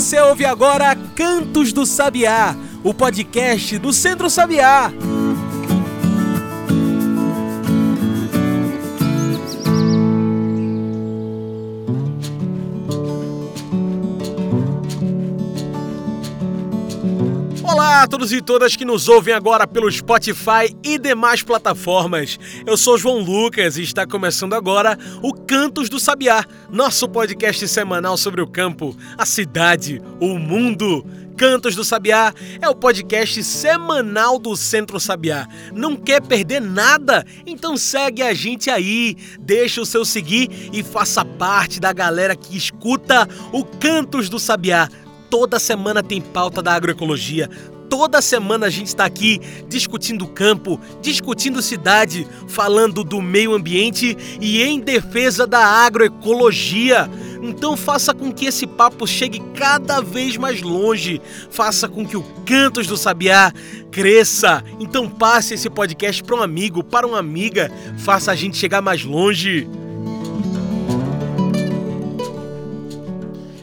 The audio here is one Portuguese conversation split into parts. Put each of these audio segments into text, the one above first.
Você ouve agora Cantos do Sabiá, o podcast do Centro Sabiá. Olá a todos e todas que nos ouvem agora pelo Spotify e demais plataformas. Eu sou João Lucas e está começando agora o Cantos do Sabiá, nosso podcast semanal sobre o campo, a cidade, o mundo. Cantos do Sabiá é o podcast semanal do Centro Sabiá. Não quer perder nada? Então segue a gente aí, deixa o seu seguir e faça parte da galera que escuta o Cantos do Sabiá. Toda semana tem pauta da agroecologia, Toda semana a gente está aqui discutindo campo, discutindo cidade, falando do meio ambiente e em defesa da agroecologia. Então faça com que esse papo chegue cada vez mais longe. Faça com que o Cantos do Sabiá cresça. Então passe esse podcast para um amigo, para uma amiga. Faça a gente chegar mais longe.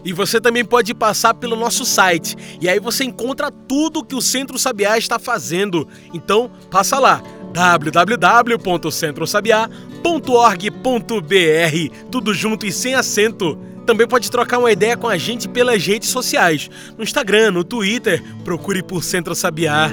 E você também pode passar pelo nosso site. E aí você encontra tudo que o Centro Sabiá está fazendo. Então, passa lá www.centrosabiá.org.br, tudo junto e sem acento. Também pode trocar uma ideia com a gente pelas redes sociais, no Instagram, no Twitter, procure por Centro Sabiá.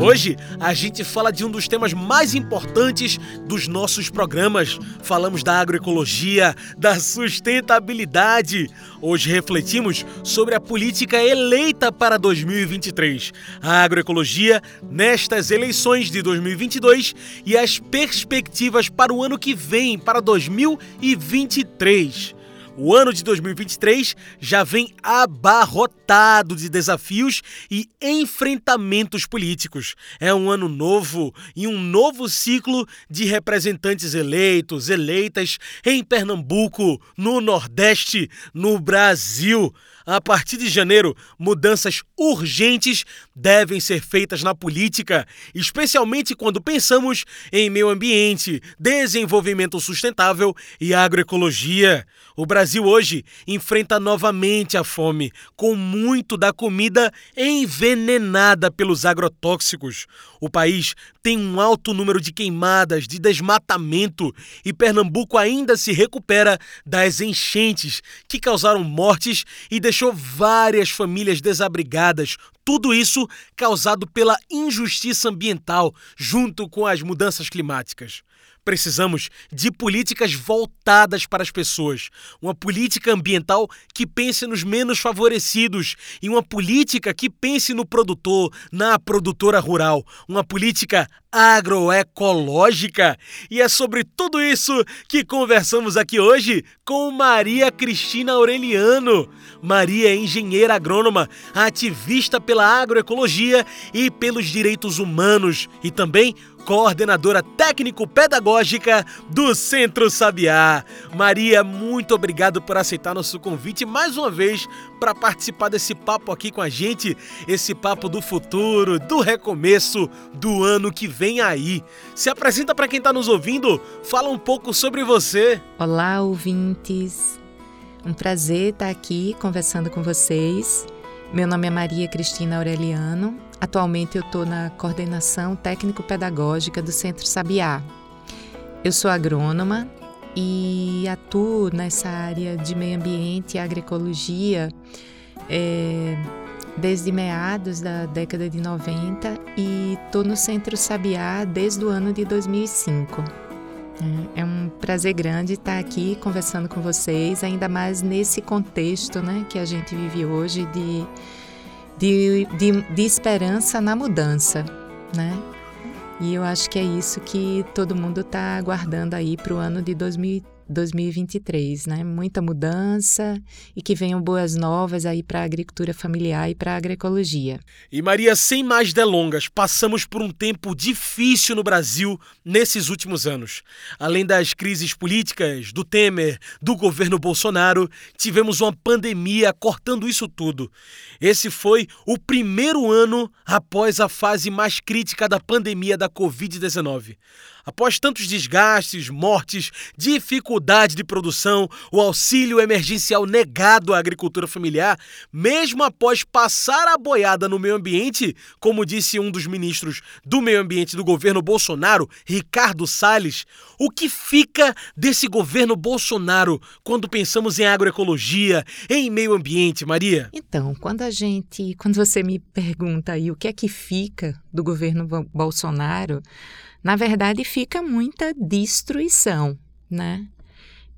Hoje a gente fala de um dos temas mais importantes dos nossos programas. Falamos da agroecologia, da sustentabilidade. Hoje refletimos sobre a política eleita para 2023, a agroecologia nestas eleições de 2022 e as perspectivas para o ano que vem, para 2023. O ano de 2023 já vem abarrotado de desafios e enfrentamentos políticos. É um ano novo e um novo ciclo de representantes eleitos, eleitas em Pernambuco, no Nordeste, no Brasil. A partir de janeiro, mudanças urgentes devem ser feitas na política, especialmente quando pensamos em meio ambiente, desenvolvimento sustentável e agroecologia. O Brasil hoje enfrenta novamente a fome, com muito da comida envenenada pelos agrotóxicos. O país tem um alto número de queimadas, de desmatamento e Pernambuco ainda se recupera das enchentes que causaram mortes e deixou várias famílias desabrigadas. Tudo isso causado pela injustiça ambiental junto com as mudanças climáticas. Precisamos de políticas voltadas para as pessoas, uma política ambiental que pense nos menos favorecidos e uma política que pense no produtor, na produtora rural, uma política agroecológica. E é sobre tudo isso que conversamos aqui hoje com Maria Cristina Aureliano. Maria é engenheira agrônoma, ativista pela agroecologia e pelos direitos humanos e também coordenadora técnico-pedagógica do Centro Sabiá. Maria, muito obrigado por aceitar nosso convite mais uma vez para participar desse papo aqui com a gente, esse papo do futuro, do recomeço do ano que vem aí. Se apresenta para quem está nos ouvindo, fala um pouco sobre você. Olá, ouvintes. Um prazer estar aqui conversando com vocês. Meu nome é Maria Cristina Aureliano, Atualmente eu estou na coordenação técnico-pedagógica do Centro Sabiá. Eu sou agrônoma e atuo nessa área de meio ambiente e agroecologia é, desde meados da década de 90 e estou no Centro Sabiá desde o ano de 2005. É, é um prazer grande estar aqui conversando com vocês, ainda mais nesse contexto né, que a gente vive hoje de de, de, de esperança na mudança, né? E eu acho que é isso que todo mundo está aguardando aí para o ano de 2030. 2023, né? Muita mudança e que venham boas novas aí para a agricultura familiar e para a agroecologia. E Maria, sem mais delongas, passamos por um tempo difícil no Brasil nesses últimos anos. Além das crises políticas, do Temer, do governo Bolsonaro, tivemos uma pandemia cortando isso tudo. Esse foi o primeiro ano após a fase mais crítica da pandemia da Covid-19. Após tantos desgastes, mortes, dificuldade de produção, o auxílio emergencial negado à agricultura familiar, mesmo após passar a boiada no meio ambiente, como disse um dos ministros do meio ambiente do governo Bolsonaro, Ricardo Salles, o que fica desse governo Bolsonaro quando pensamos em agroecologia, em meio ambiente, Maria? Então, quando a gente, quando você me pergunta aí o que é que fica do governo Bolsonaro, na verdade fica muita destruição, né?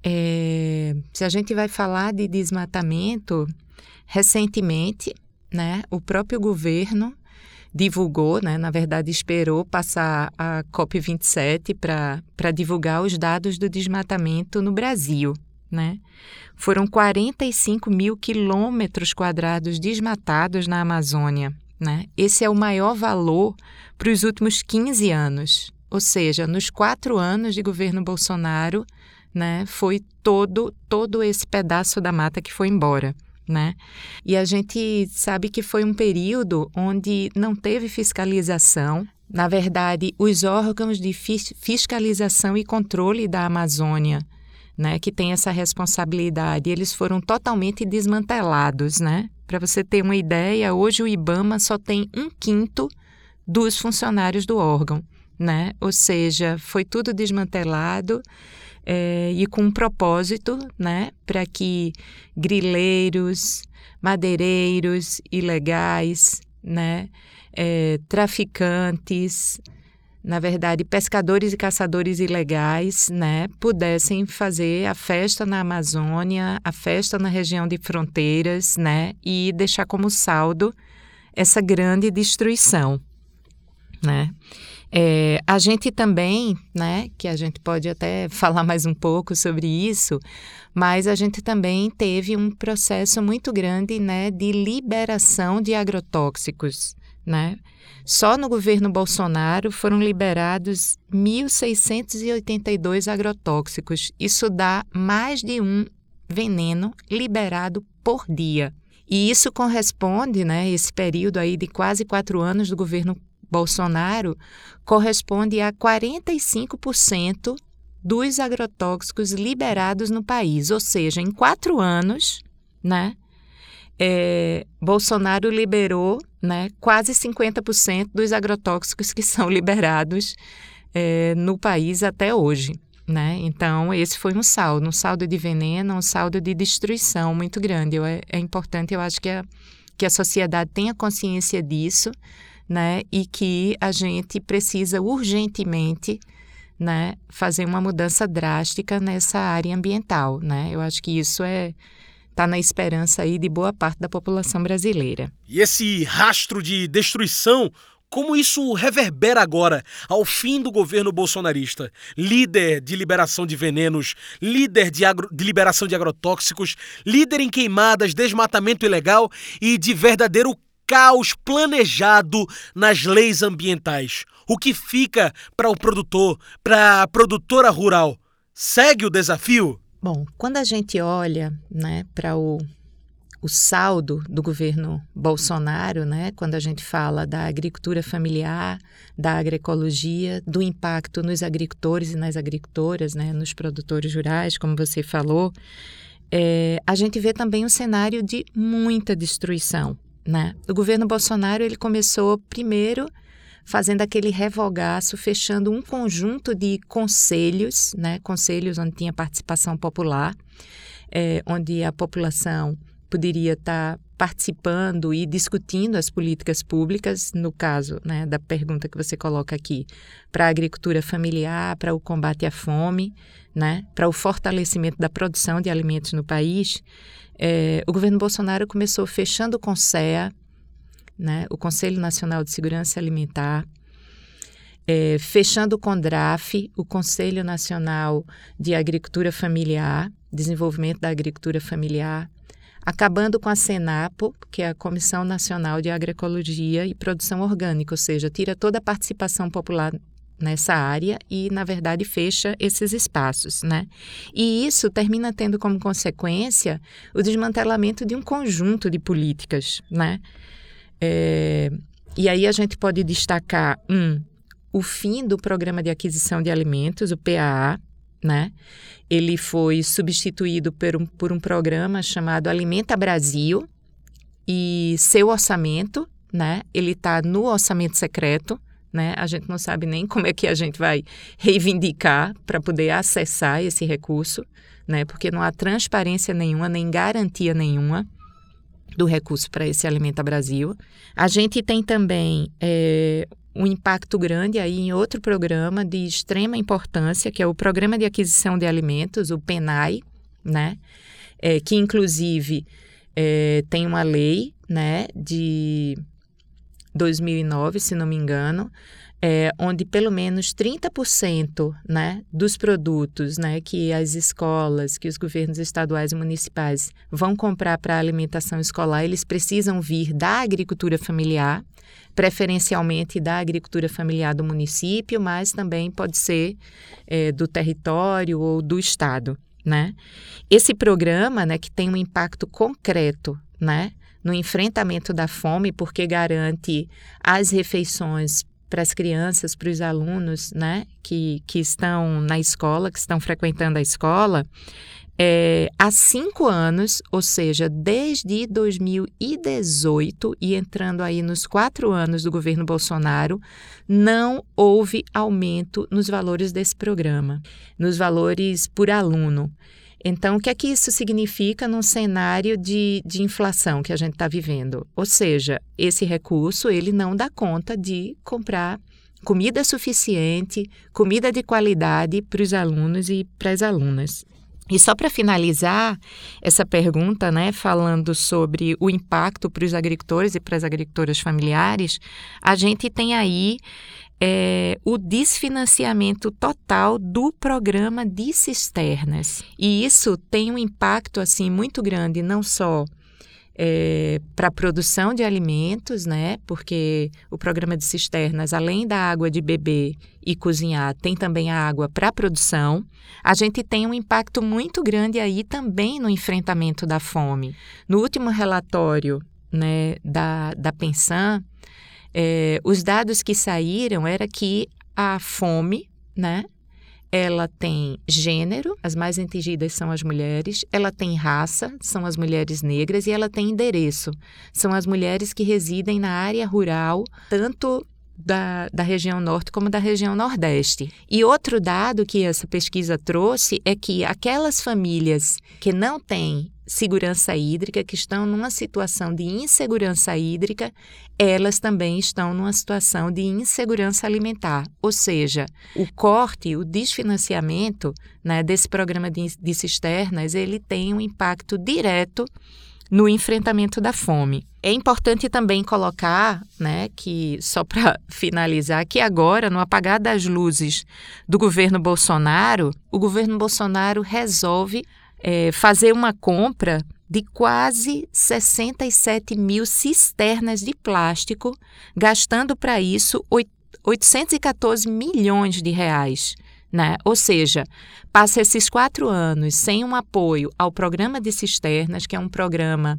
É, se a gente vai falar de desmatamento, recentemente, né, o próprio governo divulgou, né, na verdade esperou passar a COP27 para divulgar os dados do desmatamento no Brasil. Né? Foram 45 mil quilômetros quadrados desmatados na Amazônia. Né? Esse é o maior valor para os últimos 15 anos. Ou seja, nos quatro anos de governo Bolsonaro, né, foi todo, todo esse pedaço da mata que foi embora. Né? E a gente sabe que foi um período onde não teve fiscalização. Na verdade, os órgãos de fiscalização e controle da Amazônia, né, que tem essa responsabilidade, eles foram totalmente desmantelados, né? Para você ter uma ideia, hoje o IBAMA só tem um quinto dos funcionários do órgão, né? Ou seja, foi tudo desmantelado é, e com um propósito, né? Para que grileiros, madeireiros ilegais, né? É, traficantes, na verdade, pescadores e caçadores ilegais, né, pudessem fazer a festa na Amazônia, a festa na região de fronteiras, né, e deixar como saldo essa grande destruição, né. É, a gente também, né, que a gente pode até falar mais um pouco sobre isso, mas a gente também teve um processo muito grande, né, de liberação de agrotóxicos, né? Só no governo Bolsonaro foram liberados 1.682 agrotóxicos. Isso dá mais de um veneno liberado por dia. E isso corresponde, né, esse período aí de quase quatro anos do governo Bolsonaro, corresponde a 45% dos agrotóxicos liberados no país. Ou seja, em quatro anos, né, é, Bolsonaro liberou né, quase 50% dos agrotóxicos que são liberados é, no país até hoje. Né? Então, esse foi um saldo, um saldo de veneno, um saldo de destruição muito grande. Eu, é, é importante, eu acho que a, que a sociedade tenha consciência disso né? e que a gente precisa urgentemente né, fazer uma mudança drástica nessa área ambiental. Né? Eu acho que isso é está na esperança aí de boa parte da população brasileira. E esse rastro de destruição como isso reverbera agora ao fim do governo bolsonarista? Líder de liberação de venenos, líder de, agro, de, liberação de agrotóxicos, líder em queimadas, desmatamento ilegal e de verdadeiro caos planejado nas leis ambientais. O que fica para o produtor, para a produtora rural? Segue o desafio? Bom, quando a gente olha né, para o, o saldo do governo Bolsonaro, né, quando a gente fala da agricultura familiar, da agroecologia, do impacto nos agricultores e nas agricultoras, né, nos produtores rurais, como você falou, é, a gente vê também um cenário de muita destruição. Né? O governo Bolsonaro ele começou primeiro fazendo aquele revogaço, fechando um conjunto de conselhos, né, conselhos onde tinha participação popular, é, onde a população poderia estar participando e discutindo as políticas públicas, no caso né, da pergunta que você coloca aqui, para a agricultura familiar, para o combate à fome, né, para o fortalecimento da produção de alimentos no país, é, o governo Bolsonaro começou fechando o CONSEA, né, o Conselho Nacional de Segurança Alimentar, é, fechando o CONDRAF, o Conselho Nacional de Agricultura Familiar, Desenvolvimento da Agricultura Familiar, acabando com a SENAPO, que é a Comissão Nacional de Agroecologia e Produção Orgânica, ou seja, tira toda a participação popular nessa área e, na verdade, fecha esses espaços, né? E isso termina tendo como consequência o desmantelamento de um conjunto de políticas, né? É, e aí a gente pode destacar, um, o fim do Programa de Aquisição de Alimentos, o PAA, né? Ele foi substituído por um, por um programa chamado Alimenta Brasil e seu orçamento, né? Ele está no orçamento secreto, né? A gente não sabe nem como é que a gente vai reivindicar para poder acessar esse recurso, né? Porque não há transparência nenhuma, nem garantia nenhuma do recurso para esse Alimenta Brasil. A gente tem também é, um impacto grande aí em outro programa de extrema importância, que é o Programa de Aquisição de Alimentos, o PENAI, né? É, que inclusive é, tem uma lei, né, de 2009, se não me engano, é, onde pelo menos 30% né, dos produtos né, que as escolas, que os governos estaduais e municipais vão comprar para a alimentação escolar, eles precisam vir da agricultura familiar, preferencialmente da agricultura familiar do município, mas também pode ser é, do território ou do estado. Né? Esse programa, né, que tem um impacto concreto, né, no enfrentamento da fome, porque garante as refeições para as crianças, para os alunos né, que, que estão na escola, que estão frequentando a escola, é, há cinco anos, ou seja, desde 2018 e entrando aí nos quatro anos do governo Bolsonaro, não houve aumento nos valores desse programa, nos valores por aluno. Então, o que é que isso significa num cenário de, de inflação que a gente está vivendo? Ou seja, esse recurso ele não dá conta de comprar comida suficiente, comida de qualidade para os alunos e para as alunas. E só para finalizar essa pergunta, né, falando sobre o impacto para os agricultores e para as agricultoras familiares, a gente tem aí é, o desfinanciamento total do programa de cisternas. E isso tem um impacto assim muito grande, não só é, para a produção de alimentos, né? Porque o programa de cisternas, além da água de beber e cozinhar, tem também a água para a produção. A gente tem um impacto muito grande aí também no enfrentamento da fome. No último relatório né, da, da Pensan, é, os dados que saíram era que a fome, né? Ela tem gênero, as mais atingidas são as mulheres, ela tem raça, são as mulheres negras, e ela tem endereço, são as mulheres que residem na área rural, tanto da, da região norte como da região nordeste. E outro dado que essa pesquisa trouxe é que aquelas famílias que não têm segurança hídrica, que estão numa situação de insegurança hídrica, elas também estão numa situação de insegurança alimentar. Ou seja, o corte, o desfinanciamento né, desse programa de, de cisternas, ele tem um impacto direto no enfrentamento da fome. É importante também colocar, né, que só para finalizar, que agora, no apagar das luzes do governo Bolsonaro, o governo Bolsonaro resolve é, fazer uma compra de quase 67 mil cisternas de plástico, gastando para isso 814 milhões de reais. Né? Ou seja, passa esses quatro anos sem um apoio ao programa de cisternas, que é um programa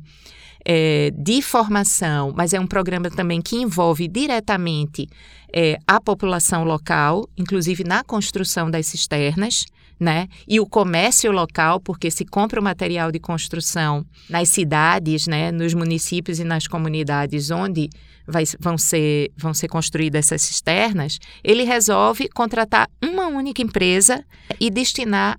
é, de formação, mas é um programa também que envolve diretamente é, a população local, inclusive na construção das cisternas né? E o comércio local, porque se compra o material de construção nas cidades, né, nos municípios e nas comunidades onde vai, vão, ser, vão ser construídas essas cisternas, ele resolve contratar uma única empresa e destinar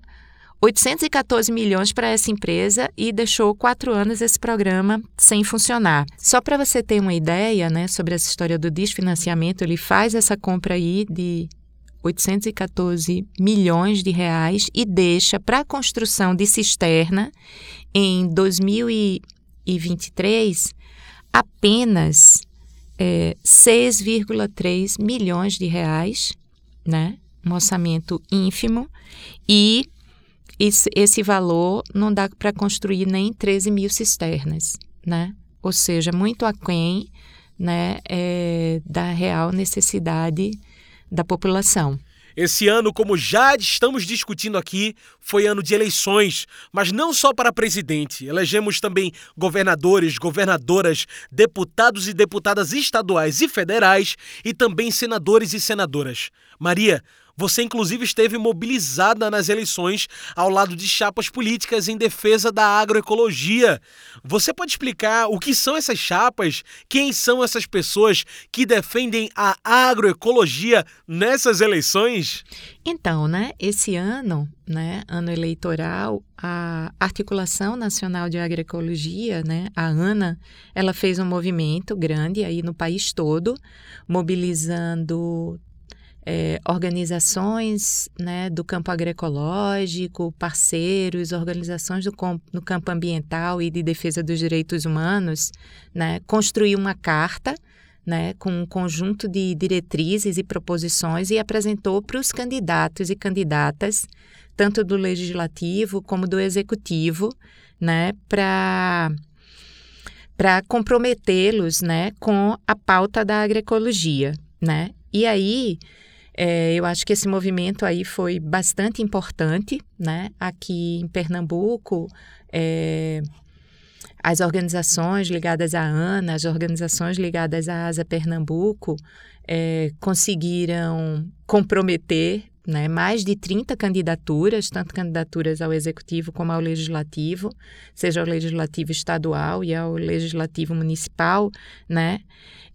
814 milhões para essa empresa e deixou quatro anos esse programa sem funcionar. Só para você ter uma ideia né, sobre essa história do desfinanciamento, ele faz essa compra aí de 814 milhões de reais e deixa para a construção de cisterna em 2023 apenas é, 6,3 milhões de reais, né? Um orçamento ínfimo e esse, esse valor não dá para construir nem 13 mil cisternas, né? Ou seja, muito aquém né, é, da real necessidade da população. Esse ano, como já estamos discutindo aqui, foi ano de eleições, mas não só para presidente. Elegemos também governadores, governadoras, deputados e deputadas estaduais e federais e também senadores e senadoras. Maria, você, inclusive, esteve mobilizada nas eleições ao lado de chapas políticas em defesa da agroecologia. Você pode explicar o que são essas chapas? Quem são essas pessoas que defendem a agroecologia nessas eleições? Então, né, esse ano, né, ano eleitoral, a Articulação Nacional de Agroecologia, né, a ANA, ela fez um movimento grande aí no país todo, mobilizando é, organizações né, do campo agroecológico, parceiros, organizações do, no campo ambiental e de defesa dos direitos humanos, né, construiu uma carta né, com um conjunto de diretrizes e proposições e apresentou para os candidatos e candidatas, tanto do legislativo como do executivo, né, para para comprometê-los né, com a pauta da agroecologia. Né? E aí, é, eu acho que esse movimento aí foi bastante importante, né? Aqui em Pernambuco, é, as organizações ligadas à ANA, as organizações ligadas à ASA Pernambuco, é, conseguiram comprometer né, mais de 30 candidaturas, tanto candidaturas ao executivo como ao legislativo, seja ao legislativo estadual e ao legislativo municipal, né,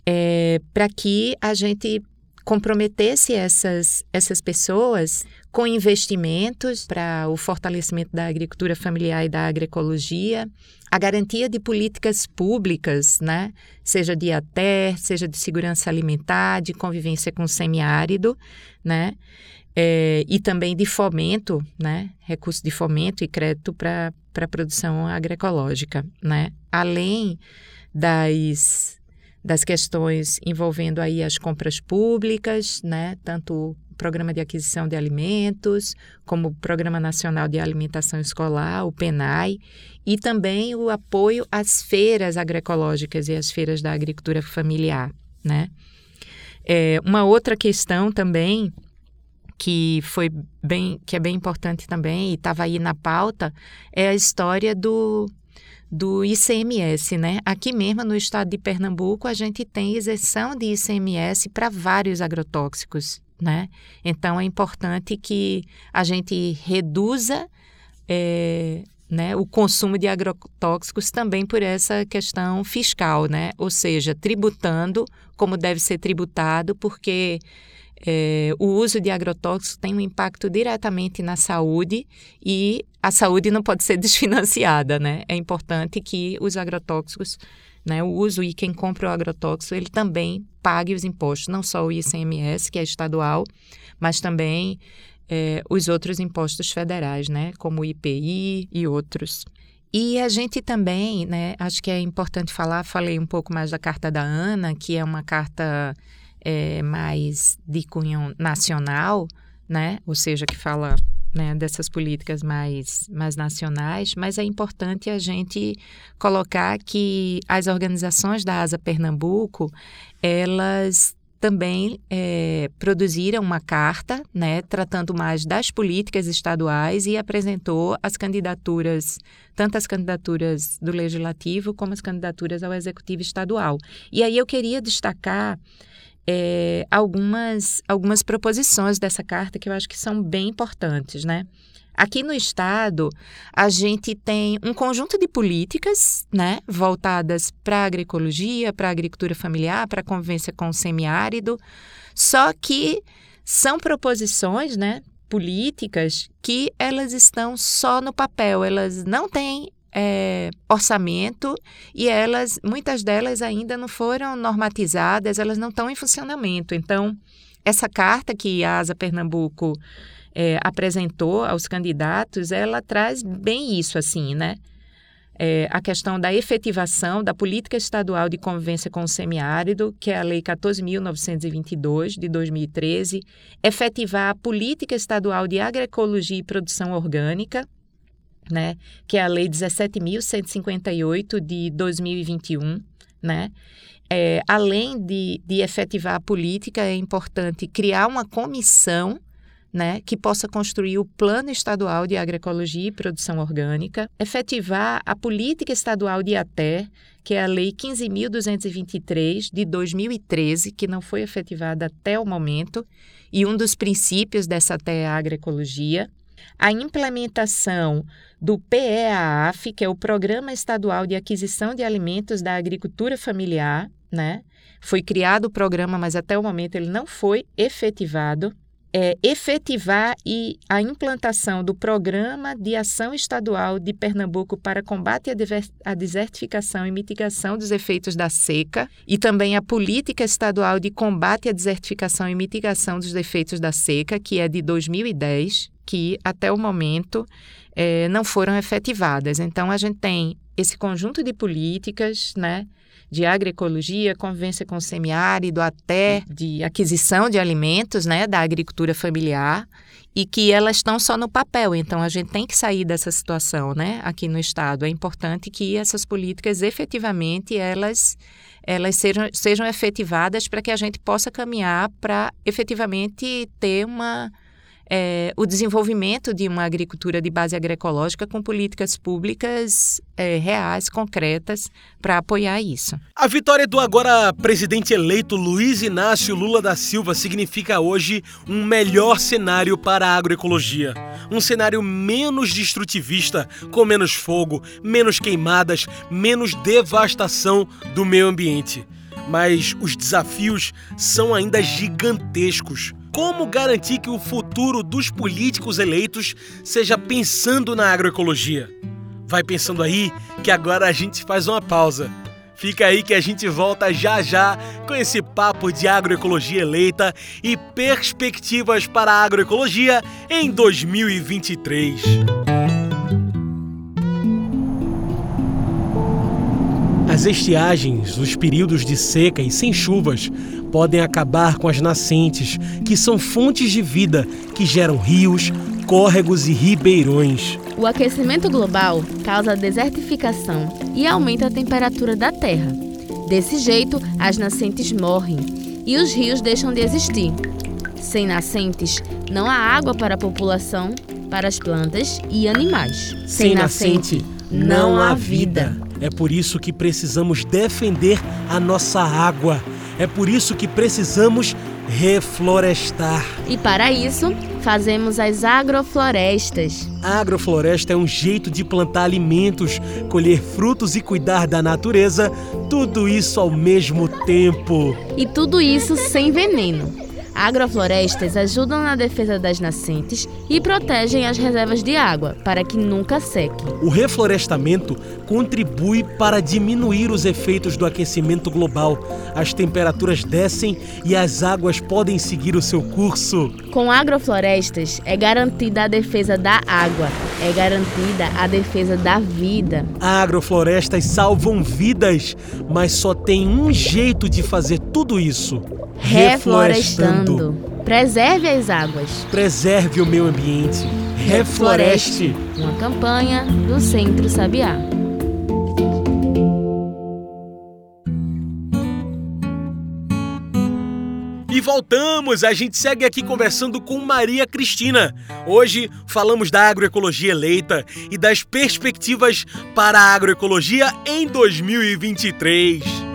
é, para que a gente comprometesse essas, essas pessoas com investimentos para o fortalecimento da agricultura familiar e da agroecologia, a garantia de políticas públicas, né? seja de ATER, seja de segurança alimentar, de convivência com o semiárido, né? É, e também de fomento, né? recurso de fomento e crédito para a produção agroecológica. Né? Além das das questões envolvendo aí as compras públicas, né, tanto o Programa de Aquisição de Alimentos, como o Programa Nacional de Alimentação Escolar, o PENAI, e também o apoio às feiras agroecológicas e às feiras da agricultura familiar, né? É, uma outra questão também que foi bem que é bem importante também e estava aí na pauta é a história do do ICMS, né? Aqui mesmo no estado de Pernambuco, a gente tem isenção de ICMS para vários agrotóxicos, né? Então é importante que a gente reduza é, né, o consumo de agrotóxicos também por essa questão fiscal, né? Ou seja, tributando como deve ser tributado, porque é, o uso de agrotóxicos tem um impacto diretamente na saúde e a saúde não pode ser desfinanciada, né? É importante que os agrotóxicos, né, o uso e quem compra o agrotóxico, ele também pague os impostos, não só o ICMS, que é estadual, mas também é, os outros impostos federais, né, como o IPI e outros. E a gente também, né, acho que é importante falar, falei um pouco mais da carta da Ana, que é uma carta é, mais de cunho nacional, né? Ou seja, que fala né, dessas políticas mais, mais nacionais, mas é importante a gente colocar que as organizações da Asa Pernambuco, elas também é, produziram uma carta, né, tratando mais das políticas estaduais e apresentou as candidaturas, tanto as candidaturas do Legislativo como as candidaturas ao Executivo Estadual. E aí eu queria destacar é, algumas, algumas proposições dessa carta que eu acho que são bem importantes, né? Aqui no estado, a gente tem um conjunto de políticas, né, voltadas para a agroecologia, para a agricultura familiar, para a convivência com o semiárido, só que são proposições, né, políticas que elas estão só no papel, elas não têm é, orçamento e elas, muitas delas ainda não foram normatizadas, elas não estão em funcionamento. Então, essa carta que a Asa Pernambuco é, apresentou aos candidatos, ela traz bem isso, assim, né? É, a questão da efetivação da política estadual de convivência com o semiárido, que é a Lei 14.922 de 2013, efetivar a política estadual de agroecologia e produção orgânica, né, que é a Lei 17.158 de 2021, né? É, além de, de efetivar a política, é importante criar uma comissão né, que possa construir o Plano Estadual de Agroecologia e Produção Orgânica, efetivar a Política Estadual de ATER, que é a Lei 15.223 de 2013, que não foi efetivada até o momento, e um dos princípios dessa ATER é a agroecologia, a implementação do PEAAF, que é o Programa Estadual de Aquisição de Alimentos da Agricultura Familiar, né? Foi criado o programa, mas até o momento ele não foi efetivado é, efetivar e a implantação do Programa de Ação Estadual de Pernambuco para combate à desertificação e mitigação dos efeitos da seca e também a Política Estadual de Combate à Desertificação e Mitigação dos Efeitos da Seca, que é de 2010, que até o momento é, não foram efetivadas. Então, a gente tem esse conjunto de políticas, né? de agroecologia, convivência com o semiárido, até de aquisição de alimentos, né, da agricultura familiar, e que elas estão só no papel. Então, a gente tem que sair dessa situação, né, aqui no Estado. É importante que essas políticas, efetivamente, elas, elas sejam, sejam efetivadas para que a gente possa caminhar para, efetivamente, ter uma é, o desenvolvimento de uma agricultura de base agroecológica com políticas públicas é, reais, concretas, para apoiar isso. A vitória do agora presidente eleito Luiz Inácio Lula da Silva significa hoje um melhor cenário para a agroecologia. Um cenário menos destrutivista, com menos fogo, menos queimadas, menos devastação do meio ambiente. Mas os desafios são ainda gigantescos. Como garantir que o futuro dos políticos eleitos seja pensando na agroecologia? Vai pensando aí que agora a gente faz uma pausa. Fica aí que a gente volta já já com esse papo de agroecologia eleita e perspectivas para a agroecologia em 2023. As estiagens, os períodos de seca e sem chuvas, podem acabar com as nascentes, que são fontes de vida que geram rios, córregos e ribeirões. O aquecimento global causa desertificação e aumenta a temperatura da Terra. Desse jeito, as nascentes morrem e os rios deixam de existir. Sem nascentes, não há água para a população, para as plantas e animais. Sem, Sem nascente, não há vida. É por isso que precisamos defender a nossa água é por isso que precisamos reflorestar. E para isso, fazemos as agroflorestas. A agrofloresta é um jeito de plantar alimentos, colher frutos e cuidar da natureza, tudo isso ao mesmo tempo. E tudo isso sem veneno. Agroflorestas ajudam na defesa das nascentes e protegem as reservas de água para que nunca sequem. O reflorestamento contribui para diminuir os efeitos do aquecimento global. As temperaturas descem e as águas podem seguir o seu curso. Com agroflorestas é garantida a defesa da água, é garantida a defesa da vida. Agroflorestas salvam vidas, mas só tem um jeito de fazer tudo isso reflorestando. Preserve as águas. Preserve o meio ambiente. Refloreste. Uma campanha do Centro Sabiá. E voltamos, a gente segue aqui conversando com Maria Cristina. Hoje falamos da agroecologia eleita e das perspectivas para a agroecologia em 2023.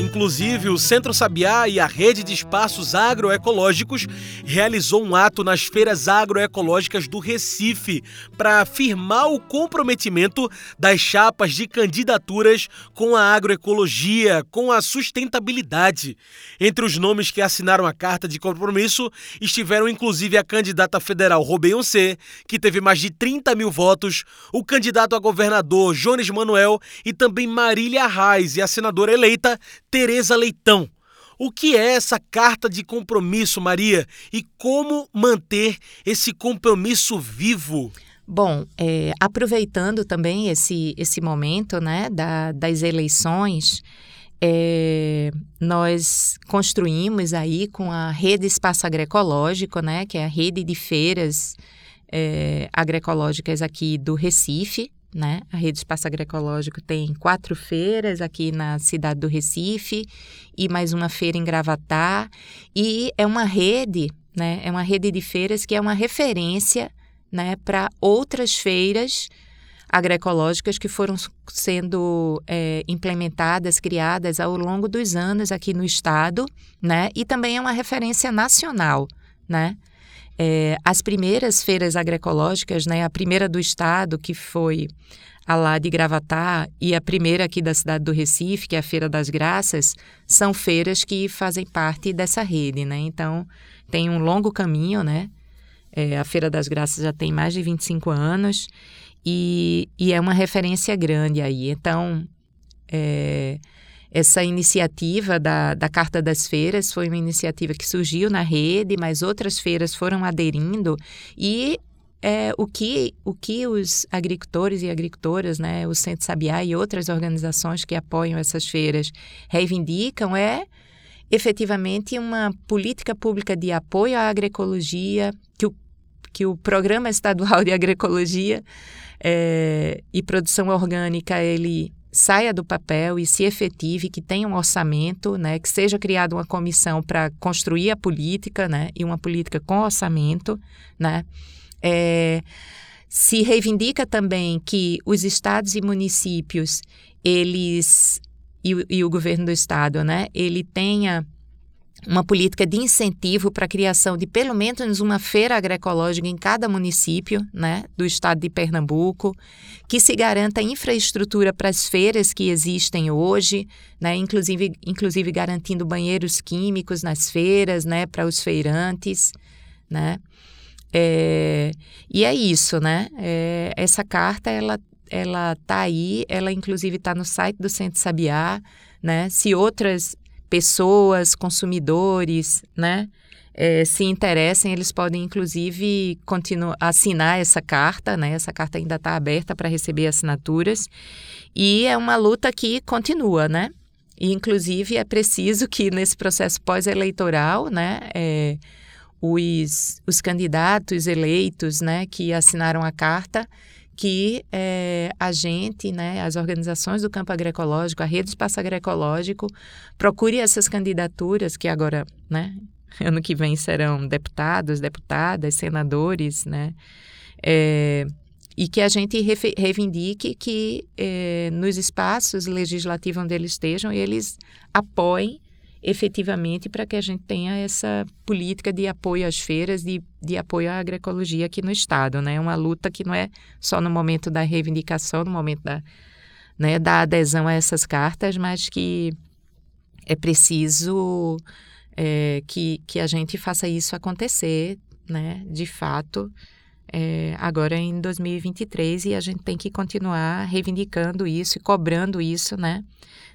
Inclusive, o Centro Sabiá e a Rede de Espaços Agroecológicos realizou um ato nas feiras agroecológicas do Recife para afirmar o comprometimento das chapas de candidaturas com a agroecologia, com a sustentabilidade. Entre os nomes que assinaram a carta de compromisso estiveram inclusive a candidata federal C, que teve mais de 30 mil votos, o candidato a governador Jones Manuel e também Marília Reis e a senadora eleita Tereza Leitão. O que é essa carta de compromisso, Maria? E como manter esse compromisso vivo? Bom, é, aproveitando também esse, esse momento né, da, das eleições, é, nós construímos aí com a Rede Espaço Agroecológico, né, que é a rede de feiras é, agroecológicas aqui do Recife, né? A Rede Espaço Agroecológico tem quatro feiras aqui na cidade do Recife e mais uma feira em Gravatá. E é uma rede, né? É uma rede de feiras que é uma referência, né, para outras feiras agroecológicas que foram sendo é, implementadas, criadas ao longo dos anos aqui no estado, né? E também é uma referência nacional, né? É, as primeiras feiras agroecológicas, né, a primeira do estado, que foi a lá de Gravatá, e a primeira aqui da cidade do Recife, que é a Feira das Graças, são feiras que fazem parte dessa rede. Né? Então, tem um longo caminho, né? É, a Feira das Graças já tem mais de 25 anos e, e é uma referência grande aí. Então, é, essa iniciativa da, da Carta das Feiras foi uma iniciativa que surgiu na rede, mas outras feiras foram aderindo e é, o, que, o que os agricultores e agricultoras, né, o Centro Sabiá e outras organizações que apoiam essas feiras reivindicam é efetivamente uma política pública de apoio à agroecologia, que o, que o Programa Estadual de Agroecologia é, e Produção Orgânica ele saia do papel e se efetive, que tenha um orçamento, né, que seja criada uma comissão para construir a política, né, e uma política com orçamento, né. É, se reivindica também que os estados e municípios, eles e, e o governo do estado, né, ele tenha uma política de incentivo para a criação de pelo menos uma feira agroecológica em cada município né, do estado de Pernambuco, que se garanta infraestrutura para as feiras que existem hoje, né, inclusive, inclusive garantindo banheiros químicos nas feiras né, para os feirantes. Né. É, e é isso, né? É, essa carta, ela ela está aí, ela inclusive está no site do Centro Sabiá, né? Se outras pessoas, consumidores, né? É, se interessem, eles podem inclusive continuar assinar essa carta, né? Essa carta ainda está aberta para receber assinaturas e é uma luta que continua, né? E inclusive é preciso que nesse processo pós-eleitoral, né? É, os, os candidatos eleitos, né? Que assinaram a carta que é, a gente, né, as organizações do campo agroecológico, a rede espaço agroecológico, procure essas candidaturas que agora, né, ano que vem serão deputados, deputadas, senadores, né, é, e que a gente reivindique que é, nos espaços legislativos onde eles estejam, eles apoiem efetivamente para que a gente tenha essa política de apoio às feiras, de, de apoio à agroecologia aqui no Estado. Né? Uma luta que não é só no momento da reivindicação, no momento da, né, da adesão a essas cartas, mas que é preciso é, que, que a gente faça isso acontecer, né, de fato, é, agora em 2023, e a gente tem que continuar reivindicando isso e cobrando isso, né?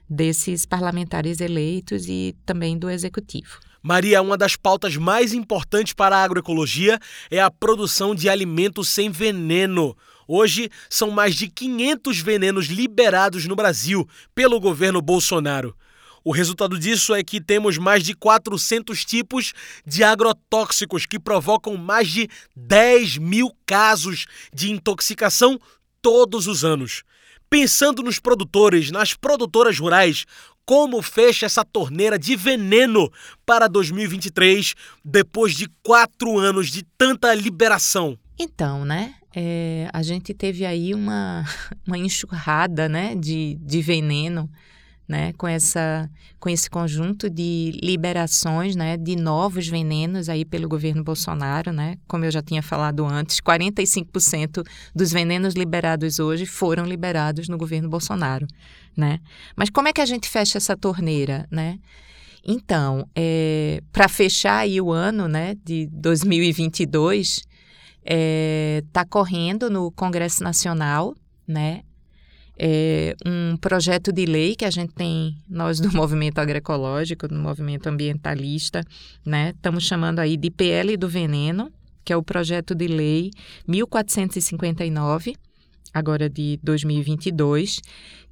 Desses parlamentares eleitos e também do executivo. Maria, uma das pautas mais importantes para a agroecologia é a produção de alimentos sem veneno. Hoje, são mais de 500 venenos liberados no Brasil pelo governo Bolsonaro. O resultado disso é que temos mais de 400 tipos de agrotóxicos que provocam mais de 10 mil casos de intoxicação todos os anos. Pensando nos produtores, nas produtoras rurais, como fecha essa torneira de veneno para 2023, depois de quatro anos de tanta liberação? Então, né? É, a gente teve aí uma, uma enxurrada né, de, de veneno né, com, essa, com esse conjunto de liberações né, de novos venenos aí pelo governo Bolsonaro, né? Como eu já tinha falado antes, 45% dos venenos liberados hoje foram liberados no governo Bolsonaro, né? Mas como é que a gente fecha essa torneira, né? Então, é, para fechar aí o ano né, de 2022, está é, correndo no Congresso Nacional né, é, um projeto de lei que a gente tem, nós do movimento agroecológico, do movimento ambientalista, né? Estamos chamando aí de PL do Veneno, que é o projeto de lei 1459, agora de 2022,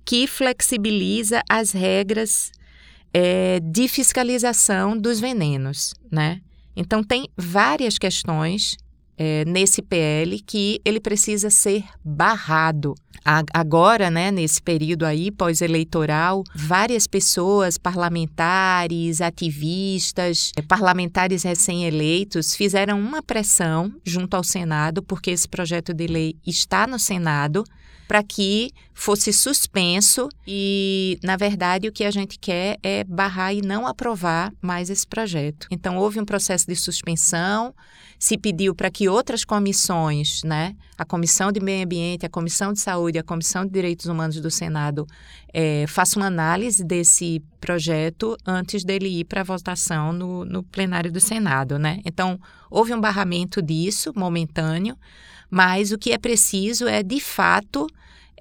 que flexibiliza as regras é, de fiscalização dos venenos, né? Então, tem várias questões é, nesse PL que ele precisa ser barrado. Agora, né, nesse período aí pós-eleitoral, várias pessoas, parlamentares, ativistas, é, parlamentares recém-eleitos, fizeram uma pressão junto ao Senado, porque esse projeto de lei está no Senado, para que fosse suspenso e, na verdade, o que a gente quer é barrar e não aprovar mais esse projeto. Então, houve um processo de suspensão, se pediu para que outras comissões, né, a Comissão de Meio Ambiente, a Comissão de Saúde, a Comissão de Direitos Humanos do Senado, é, façam uma análise desse projeto antes dele ir para votação no, no plenário do Senado, né? Então, houve um barramento disso, momentâneo, mas o que é preciso é, de fato,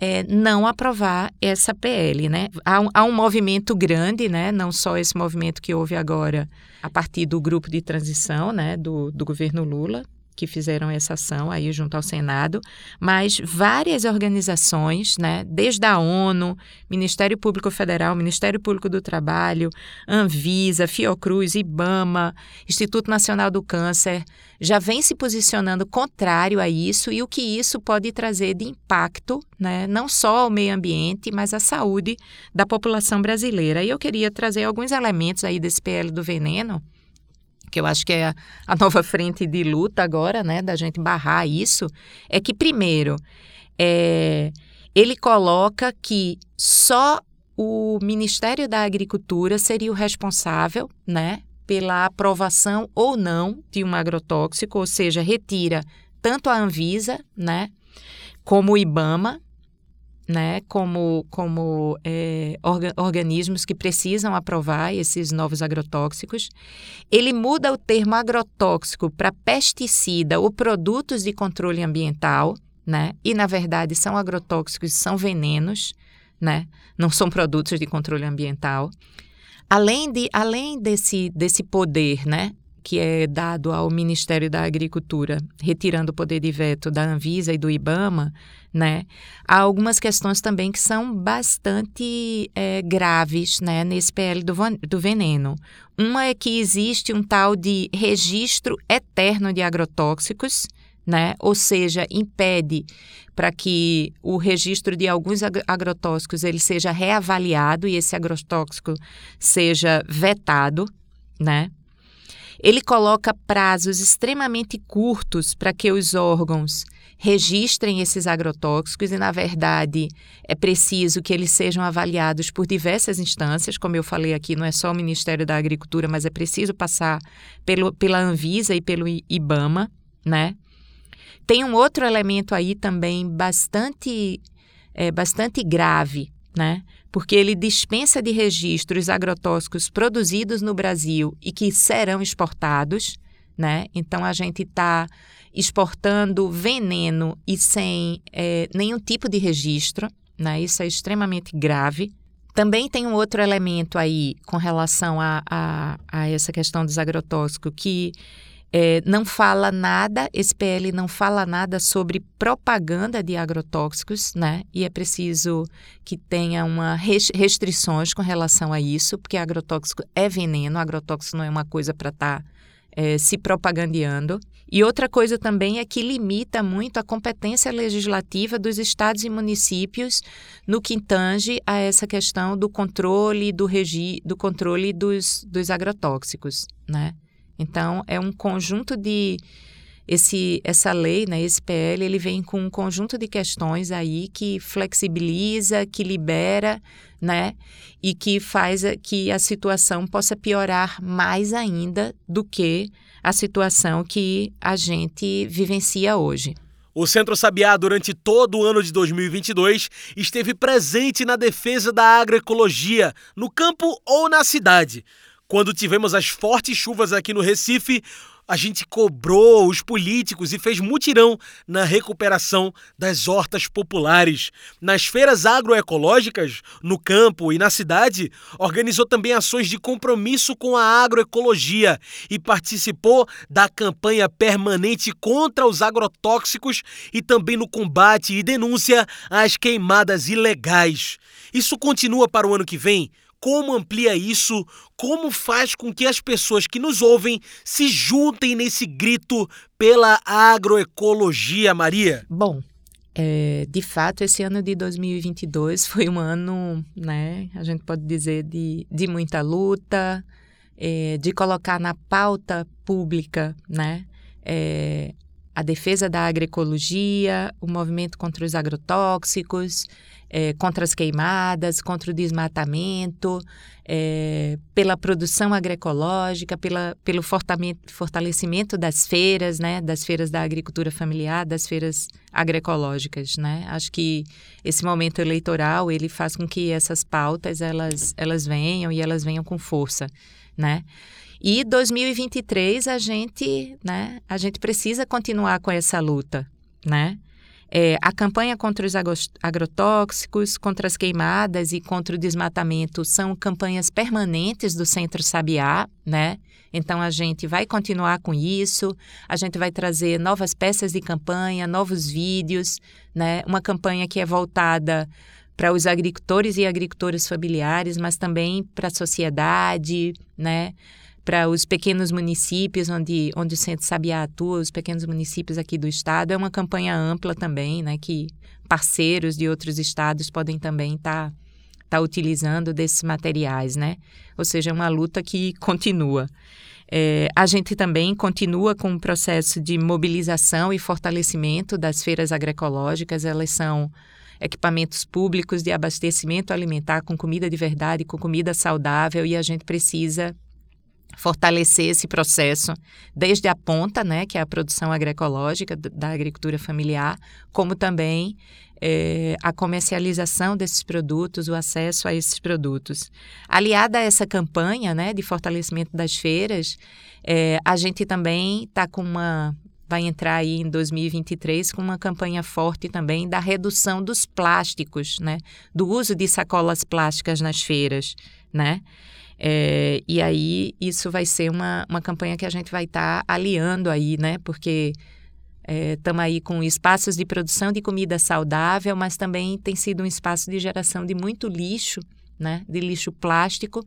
é, não aprovar essa PL, né? Há um, há um, movimento grande, né? Não só esse movimento que houve agora a partir do grupo de transição, né? Do, do governo Lula, que fizeram essa ação aí junto ao Senado, mas várias organizações, né, desde a ONU, Ministério Público Federal, Ministério Público do Trabalho, Anvisa, Fiocruz, IBAMA, Instituto Nacional do Câncer, já vem se posicionando contrário a isso e o que isso pode trazer de impacto, né, não só ao meio ambiente, mas à saúde da população brasileira. E eu queria trazer alguns elementos aí desse PL do veneno, que eu acho que é a nova frente de luta agora, né, da gente barrar isso, é que, primeiro, é, ele coloca que só o Ministério da Agricultura seria o responsável, né, pela aprovação ou não de um agrotóxico, ou seja, retira tanto a Anvisa, né, como o IBAMA, né, como, como é, orga, organismos que precisam aprovar esses novos agrotóxicos. Ele muda o termo agrotóxico para pesticida ou produtos de controle ambiental, né, e na verdade são agrotóxicos, são venenos, né, não são produtos de controle ambiental. Além, de, além desse, desse poder, né, que é dado ao Ministério da Agricultura, retirando o poder de veto da Anvisa e do IBAMA, né? Há algumas questões também que são bastante é, graves, né, nesse PL do, do veneno. Uma é que existe um tal de registro eterno de agrotóxicos, né? Ou seja, impede para que o registro de alguns agrotóxicos ele seja reavaliado e esse agrotóxico seja vetado, né? Ele coloca prazos extremamente curtos para que os órgãos registrem esses agrotóxicos e, na verdade, é preciso que eles sejam avaliados por diversas instâncias, como eu falei aqui, não é só o Ministério da Agricultura, mas é preciso passar pelo, pela Anvisa e pelo IBAMA, né? Tem um outro elemento aí também bastante, é, bastante grave, né? Porque ele dispensa de registros agrotóxicos produzidos no Brasil e que serão exportados, né? Então a gente está exportando veneno e sem é, nenhum tipo de registro, né? Isso é extremamente grave. Também tem um outro elemento aí com relação a, a, a essa questão dos agrotóxicos que é, não fala nada, esse PL não fala nada sobre propaganda de agrotóxicos, né? E é preciso que tenha uma restrições com relação a isso, porque agrotóxico é veneno, agrotóxico não é uma coisa para estar tá, é, se propagandeando. E outra coisa também é que limita muito a competência legislativa dos estados e municípios no que tange a essa questão do controle do, regi do controle dos, dos agrotóxicos, né? Então, é um conjunto de esse essa lei, né, esse PL, ele vem com um conjunto de questões aí que flexibiliza, que libera, né, e que faz que a situação possa piorar mais ainda do que a situação que a gente vivencia hoje. O Centro Sabiá, durante todo o ano de 2022, esteve presente na defesa da agroecologia, no campo ou na cidade. Quando tivemos as fortes chuvas aqui no Recife, a gente cobrou os políticos e fez mutirão na recuperação das hortas populares. Nas feiras agroecológicas, no campo e na cidade, organizou também ações de compromisso com a agroecologia e participou da campanha permanente contra os agrotóxicos e também no combate e denúncia às queimadas ilegais. Isso continua para o ano que vem? Como amplia isso, como faz com que as pessoas que nos ouvem se juntem nesse grito pela agroecologia, Maria? Bom, é, de fato, esse ano de 2022 foi um ano, né, a gente pode dizer, de, de muita luta, é, de colocar na pauta pública, né, é, a defesa da agroecologia, o movimento contra os agrotóxicos, é, contra as queimadas, contra o desmatamento, é, pela produção agroecológica, pela, pelo fortalecimento das feiras, né, das feiras da agricultura familiar, das feiras agroecológicas, né? Acho que esse momento eleitoral ele faz com que essas pautas elas elas venham e elas venham com força, né? E 2023 a gente, né, a gente precisa continuar com essa luta, né? É, a campanha contra os agrotóxicos, contra as queimadas e contra o desmatamento são campanhas permanentes do Centro Sabiá, né? Então a gente vai continuar com isso, a gente vai trazer novas peças de campanha, novos vídeos, né? Uma campanha que é voltada para os agricultores e agricultoras familiares, mas também para a sociedade, né? Para os pequenos municípios onde, onde o Centro Sabiá atua, os pequenos municípios aqui do estado. É uma campanha ampla também, né, que parceiros de outros estados podem também estar tá, tá utilizando desses materiais, né? Ou seja, é uma luta que continua. É, a gente também continua com o processo de mobilização e fortalecimento das feiras agroecológicas. Elas são equipamentos públicos de abastecimento alimentar com comida de verdade, com comida saudável, e a gente precisa fortalecer esse processo desde a ponta, né, que é a produção agroecológica da agricultura familiar, como também é, a comercialização desses produtos, o acesso a esses produtos. Aliada a essa campanha, né, de fortalecimento das feiras, é, a gente também está com uma vai entrar aí em 2023 com uma campanha forte também da redução dos plásticos, né, do uso de sacolas plásticas nas feiras, né? É, e aí isso vai ser uma, uma campanha que a gente vai estar tá aliando aí, né? Porque estamos é, aí com espaços de produção de comida saudável, mas também tem sido um espaço de geração de muito lixo, né? De lixo plástico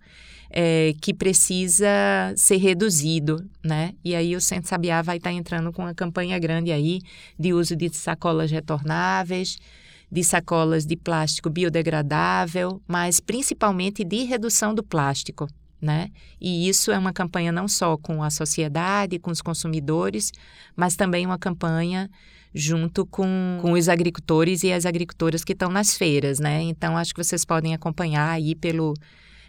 é, que precisa ser reduzido, né? E aí o Centro Sabiá vai estar tá entrando com uma campanha grande aí de uso de sacolas retornáveis, de sacolas de plástico biodegradável, mas principalmente de redução do plástico. Né? E isso é uma campanha não só com a sociedade, com os consumidores, mas também uma campanha junto com, com os agricultores e as agricultoras que estão nas feiras, né? Então, acho que vocês podem acompanhar aí pelo,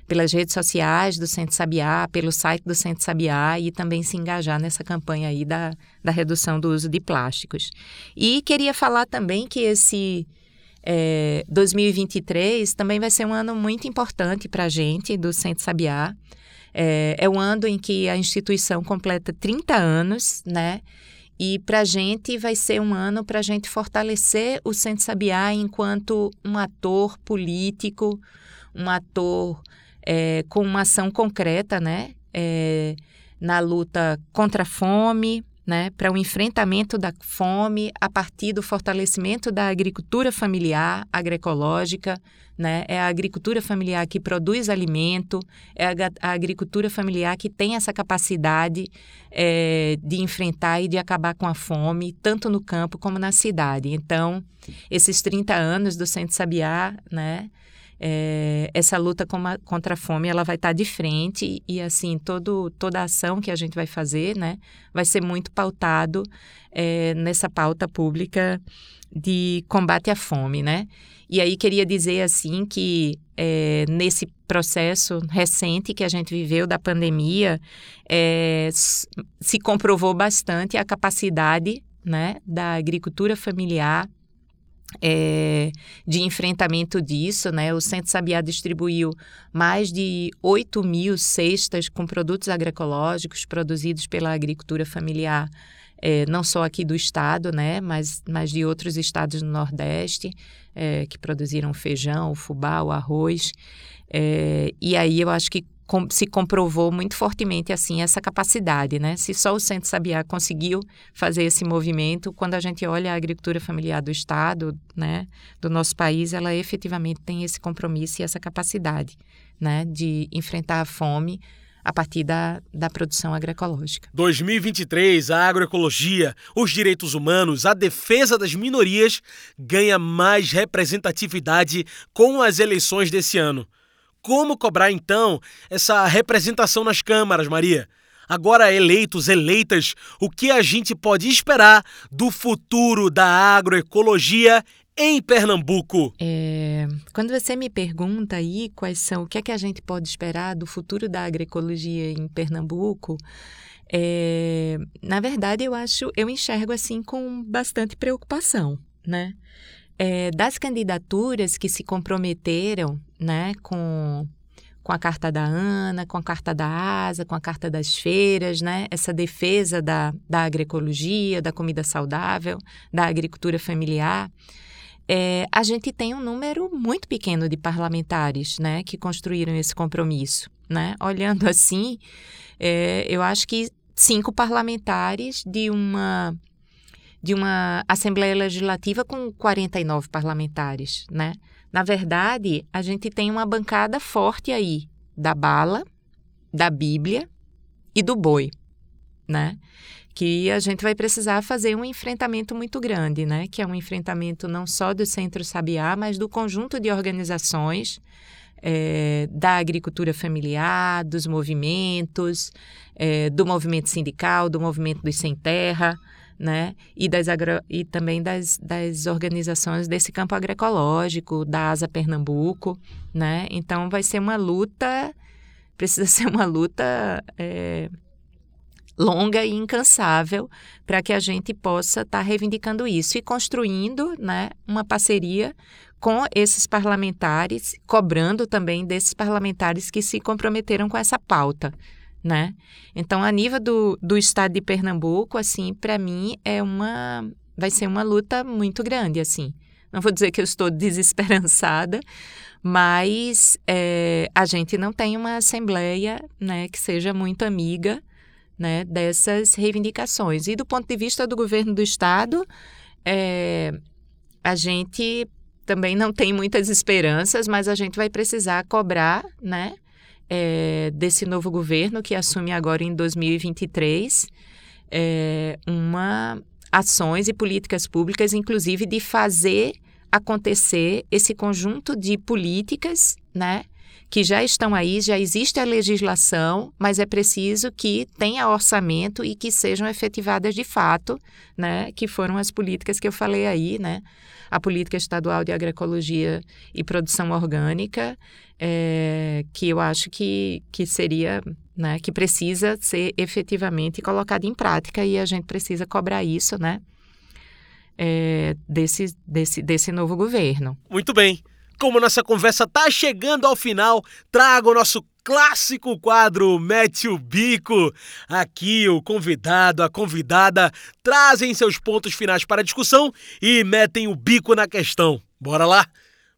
pelas redes sociais do Centro Sabiá, pelo site do Centro Sabiá e também se engajar nessa campanha aí da, da redução do uso de plásticos. E queria falar também que esse é, 2023 também vai ser um ano muito importante para a gente do Centro Sabiá. É, é um ano em que a instituição completa 30 anos, né? E para a gente vai ser um ano para a gente fortalecer o Centro Sabiá enquanto um ator político, um ator é, com uma ação concreta, né? É, na luta contra a fome, né, para o um enfrentamento da fome a partir do fortalecimento da agricultura familiar agroecológica, né, é a agricultura familiar que produz alimento, é a, a agricultura familiar que tem essa capacidade é, de enfrentar e de acabar com a fome, tanto no campo como na cidade. Então, esses 30 anos do Centro Sabiá, né, é, essa luta contra a fome ela vai estar tá de frente e assim todo, toda a ação que a gente vai fazer né, vai ser muito pautado é, nessa pauta pública de combate à fome, né? E aí queria dizer assim que é, nesse processo recente que a gente viveu da pandemia é, se comprovou bastante a capacidade né, da agricultura familiar é, de enfrentamento disso, né? O Centro Sabiá distribuiu mais de 8 mil cestas com produtos agroecológicos produzidos pela agricultura familiar, é, não só aqui do estado, né? Mas, mas de outros estados do Nordeste, é, que produziram feijão, fubá, o arroz. É, e aí eu acho que com, se comprovou muito fortemente assim essa capacidade, né? Se só o Centro Sabiá conseguiu fazer esse movimento, quando a gente olha a agricultura familiar do Estado, né, do nosso país, ela efetivamente tem esse compromisso e essa capacidade, né, de enfrentar a fome a partir da, da produção agroecológica. 2023, a agroecologia, os direitos humanos, a defesa das minorias ganha mais representatividade com as eleições desse ano. Como cobrar então essa representação nas câmaras, Maria? Agora eleitos, eleitas, o que a gente pode esperar do futuro da agroecologia em Pernambuco? É, quando você me pergunta aí quais são, o que é que a gente pode esperar do futuro da agroecologia em Pernambuco, é, na verdade eu acho, eu enxergo assim com bastante preocupação, né? É, das candidaturas que se comprometeram né, com, com a carta da ANA, com a carta da ASA, com a carta das feiras, né, essa defesa da, da agroecologia, da comida saudável, da agricultura familiar, é, a gente tem um número muito pequeno de parlamentares né, que construíram esse compromisso. Né? Olhando assim, é, eu acho que cinco parlamentares de uma de uma Assembleia Legislativa com 49 parlamentares, né? Na verdade, a gente tem uma bancada forte aí da bala, da Bíblia e do boi, né? Que a gente vai precisar fazer um enfrentamento muito grande, né? Que é um enfrentamento não só do Centro Sabiá, mas do conjunto de organizações é, da agricultura familiar, dos movimentos, é, do movimento sindical, do movimento dos sem terra, né? E, das agro... e também das, das organizações desse campo agroecológico, da Asa Pernambuco, né? Então vai ser uma luta, precisa ser uma luta é, longa e incansável para que a gente possa estar tá reivindicando isso e construindo né, uma parceria com esses parlamentares, cobrando também desses parlamentares que se comprometeram com essa pauta né? Então, a nível do, do estado de Pernambuco, assim, para mim é uma vai ser uma luta muito grande, assim. Não vou dizer que eu estou desesperançada, mas é, a gente não tem uma assembleia, né, que seja muito amiga, né, dessas reivindicações. E do ponto de vista do governo do estado, é, a gente também não tem muitas esperanças, mas a gente vai precisar cobrar, né, é, desse novo governo que assume agora em 2023 é, uma ações e políticas públicas, inclusive de fazer acontecer esse conjunto de políticas, né? Que já estão aí, já existe a legislação, mas é preciso que tenha orçamento e que sejam efetivadas de fato, né? Que foram as políticas que eu falei aí, né? A política estadual de agroecologia e produção orgânica, é, que eu acho que, que seria, né, que precisa ser efetivamente colocada em prática e a gente precisa cobrar isso, né, é, desse, desse, desse novo governo. Muito bem. Como nossa conversa está chegando ao final, trago o nosso clássico quadro Mete o Bico. Aqui o convidado, a convidada trazem seus pontos finais para a discussão e metem o bico na questão. Bora lá?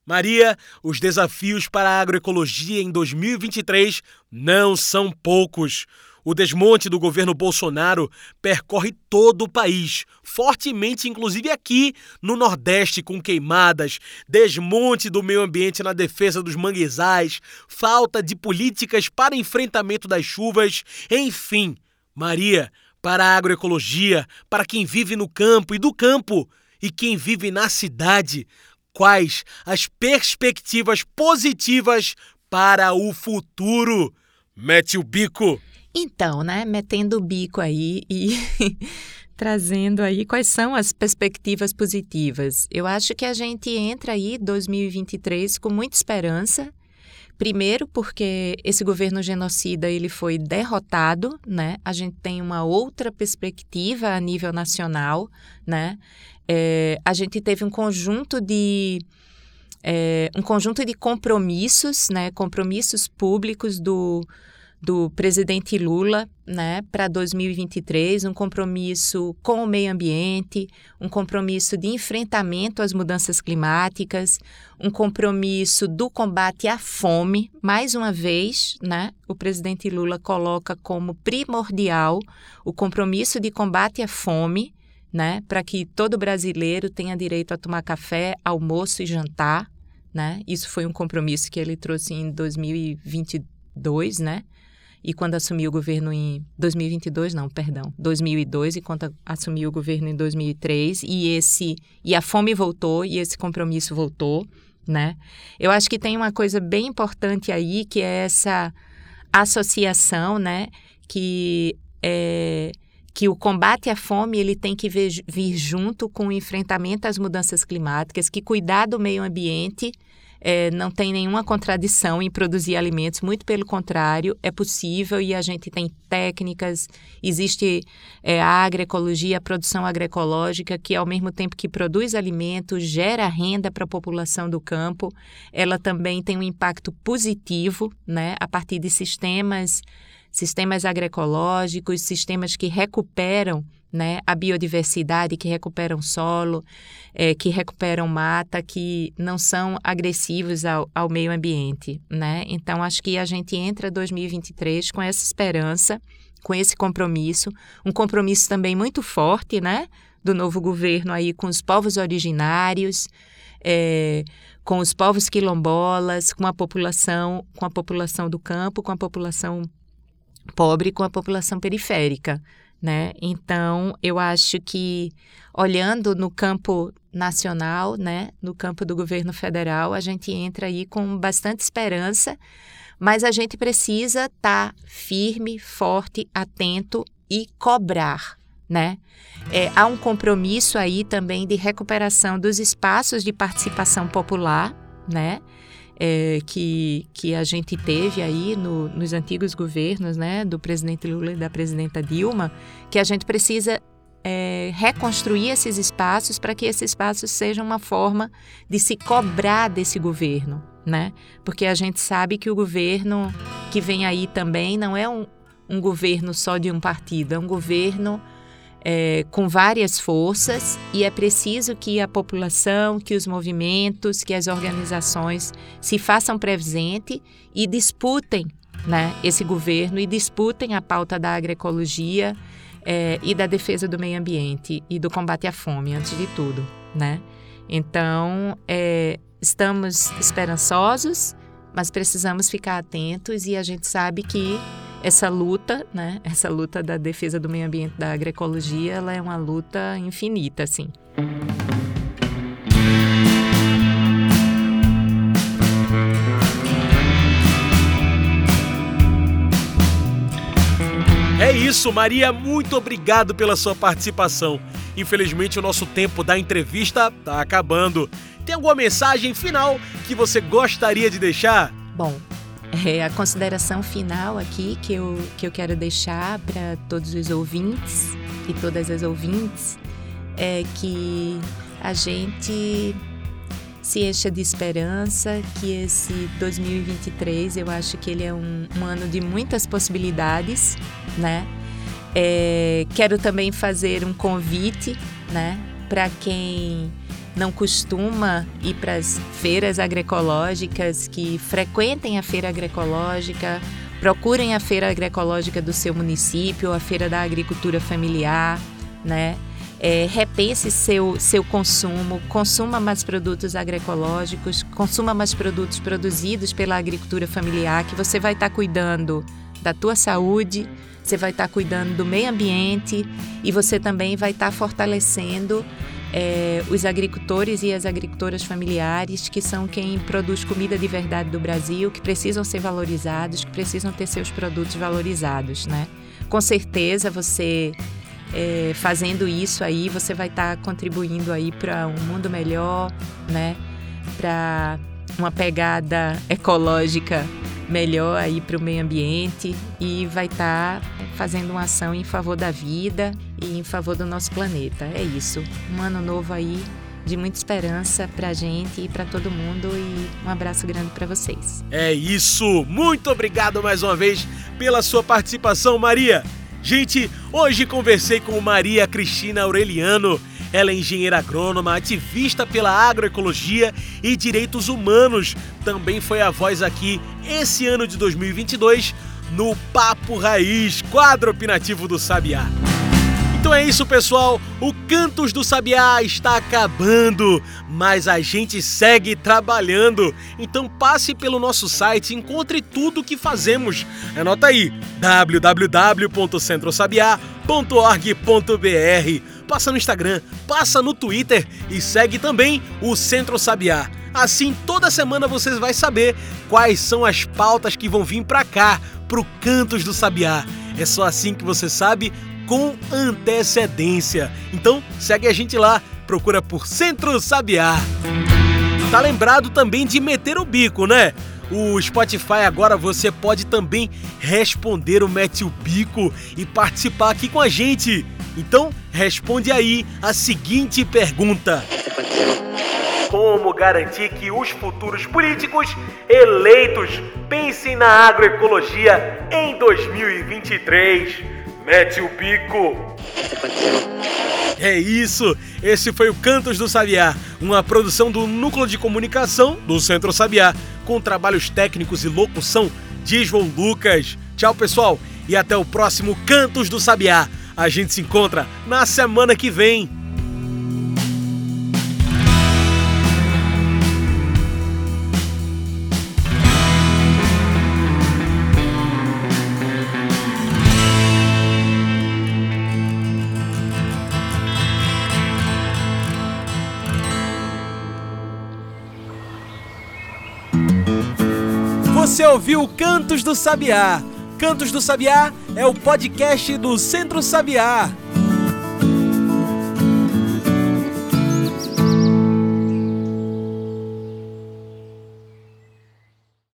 Maria, os desafios para a agroecologia em 2023 não são poucos. O desmonte do governo Bolsonaro percorre todo o país, fortemente, inclusive aqui no Nordeste, com queimadas, desmonte do meio ambiente na defesa dos manguezais, falta de políticas para enfrentamento das chuvas, enfim. Maria, para a agroecologia, para quem vive no campo e do campo, e quem vive na cidade, quais as perspectivas positivas para o futuro. Mete o bico. Então, né, metendo o bico aí e trazendo aí quais são as perspectivas positivas. Eu acho que a gente entra aí 2023 com muita esperança. Primeiro, porque esse governo genocida ele foi derrotado, né? A gente tem uma outra perspectiva a nível nacional, né? é, a gente teve um conjunto de é, um conjunto de compromissos, né, compromissos públicos do, do presidente Lula né, para 2023, um compromisso com o meio ambiente, um compromisso de enfrentamento às mudanças climáticas, um compromisso do combate à fome. Mais uma vez, né, o presidente Lula coloca como primordial o compromisso de combate à fome, né, para que todo brasileiro tenha direito a tomar café, almoço e jantar. Né? Isso foi um compromisso que ele trouxe em 2022, né? E quando assumiu o governo em 2022, não, perdão, 2002 e quando assumiu o governo em 2003 e esse e a fome voltou e esse compromisso voltou, né? Eu acho que tem uma coisa bem importante aí que é essa associação, né, que é que o combate à fome ele tem que vir, junto com o enfrentamento às mudanças climáticas, que cuidar do meio ambiente é, não tem nenhuma contradição em produzir alimentos, muito pelo contrário, é possível e a gente tem técnicas, existe é, a agroecologia, a produção agroecológica, que ao mesmo tempo que produz alimentos, gera renda para a população do campo, ela também tem um impacto positivo né, a partir de sistemas, sistemas agroecológicos, sistemas que recuperam né? A biodiversidade que recuperam solo, é, que recuperam mata, que não são agressivos ao, ao meio ambiente, né? Então acho que a gente entra 2023 com essa esperança, com esse compromisso, um compromisso também muito forte, né? Do novo governo aí com os povos originários, é, com os povos quilombolas, com a população, com a população do campo, com a população pobre, com a população periférica né? Então, eu acho que olhando no campo nacional, né, no campo do governo federal, a gente entra aí com bastante esperança, mas a gente precisa estar tá firme, forte, atento e cobrar, né? É, há um compromisso aí também de recuperação dos espaços de participação popular, né? É, que, que a gente teve aí no, nos antigos governos, né, do presidente Lula e da presidenta Dilma, que a gente precisa é, reconstruir esses espaços para que esses espaços sejam uma forma de se cobrar desse governo, né? Porque a gente sabe que o governo que vem aí também não é um, um governo só de um partido, é um governo é, com várias forças e é preciso que a população, que os movimentos, que as organizações se façam presente e disputem né, esse governo e disputem a pauta da agroecologia é, e da defesa do meio ambiente e do combate à fome, antes de tudo. Né? Então, é, estamos esperançosos, mas precisamos ficar atentos e a gente sabe que essa luta, né, essa luta da defesa do meio ambiente, da agroecologia, ela é uma luta infinita, assim. É isso, Maria, muito obrigado pela sua participação. Infelizmente, o nosso tempo da entrevista está acabando. Tem alguma mensagem final que você gostaria de deixar? Bom, é, a consideração final aqui que eu, que eu quero deixar para todos os ouvintes e todas as ouvintes é que a gente se encha de esperança, que esse 2023 eu acho que ele é um, um ano de muitas possibilidades, né? É, quero também fazer um convite, né, para quem não costuma ir para as feiras agroecológicas, que frequentem a feira agroecológica, procurem a feira agroecológica do seu município, a feira da agricultura familiar, né? É, repense seu, seu consumo, consuma mais produtos agroecológicos, consuma mais produtos produzidos pela agricultura familiar, que você vai estar tá cuidando da tua saúde, você vai estar tá cuidando do meio ambiente e você também vai estar tá fortalecendo é, os agricultores e as agricultoras familiares, que são quem produz comida de verdade do Brasil, que precisam ser valorizados, que precisam ter seus produtos valorizados, né? Com certeza você é, fazendo isso aí, você vai estar tá contribuindo aí para um mundo melhor, né? Para uma pegada ecológica melhor aí para o meio ambiente e vai estar tá fazendo uma ação em favor da vida e em favor do nosso planeta. É isso. Um ano novo aí de muita esperança para a gente e para todo mundo. E um abraço grande para vocês. É isso! Muito obrigado mais uma vez pela sua participação, Maria. Gente, hoje conversei com Maria Cristina Aureliano. Ela é engenheira agrônoma, ativista pela agroecologia e direitos humanos. Também foi a voz aqui esse ano de 2022 no Papo Raiz, quadro opinativo do Sabiá. Então é isso, pessoal. O Cantos do Sabiá está acabando, mas a gente segue trabalhando. Então passe pelo nosso site encontre tudo o que fazemos. Anota aí: www.centrosabiá.org.br. Passa no Instagram, passa no Twitter e segue também o Centro Sabiá. Assim, toda semana vocês vai saber quais são as pautas que vão vir para cá, pro Cantos do Sabiá. É só assim que você sabe com antecedência. Então, segue a gente lá, procura por Centro Sabiá. Tá lembrado também de meter o bico, né? O Spotify agora você pode também responder o Mete o Bico e participar aqui com a gente. Então, responde aí a seguinte pergunta: Como garantir que os futuros políticos eleitos pensem na agroecologia em 2023? Mete o bico! É isso! Esse foi o Cantos do Sabiá, uma produção do Núcleo de Comunicação do Centro Sabiá, com trabalhos técnicos e locução de João Lucas. Tchau, pessoal, e até o próximo Cantos do Sabiá. A gente se encontra na semana que vem. Você ouviu Cantos do Sabiá. Cantos do Sabiá é o podcast do Centro Sabiá.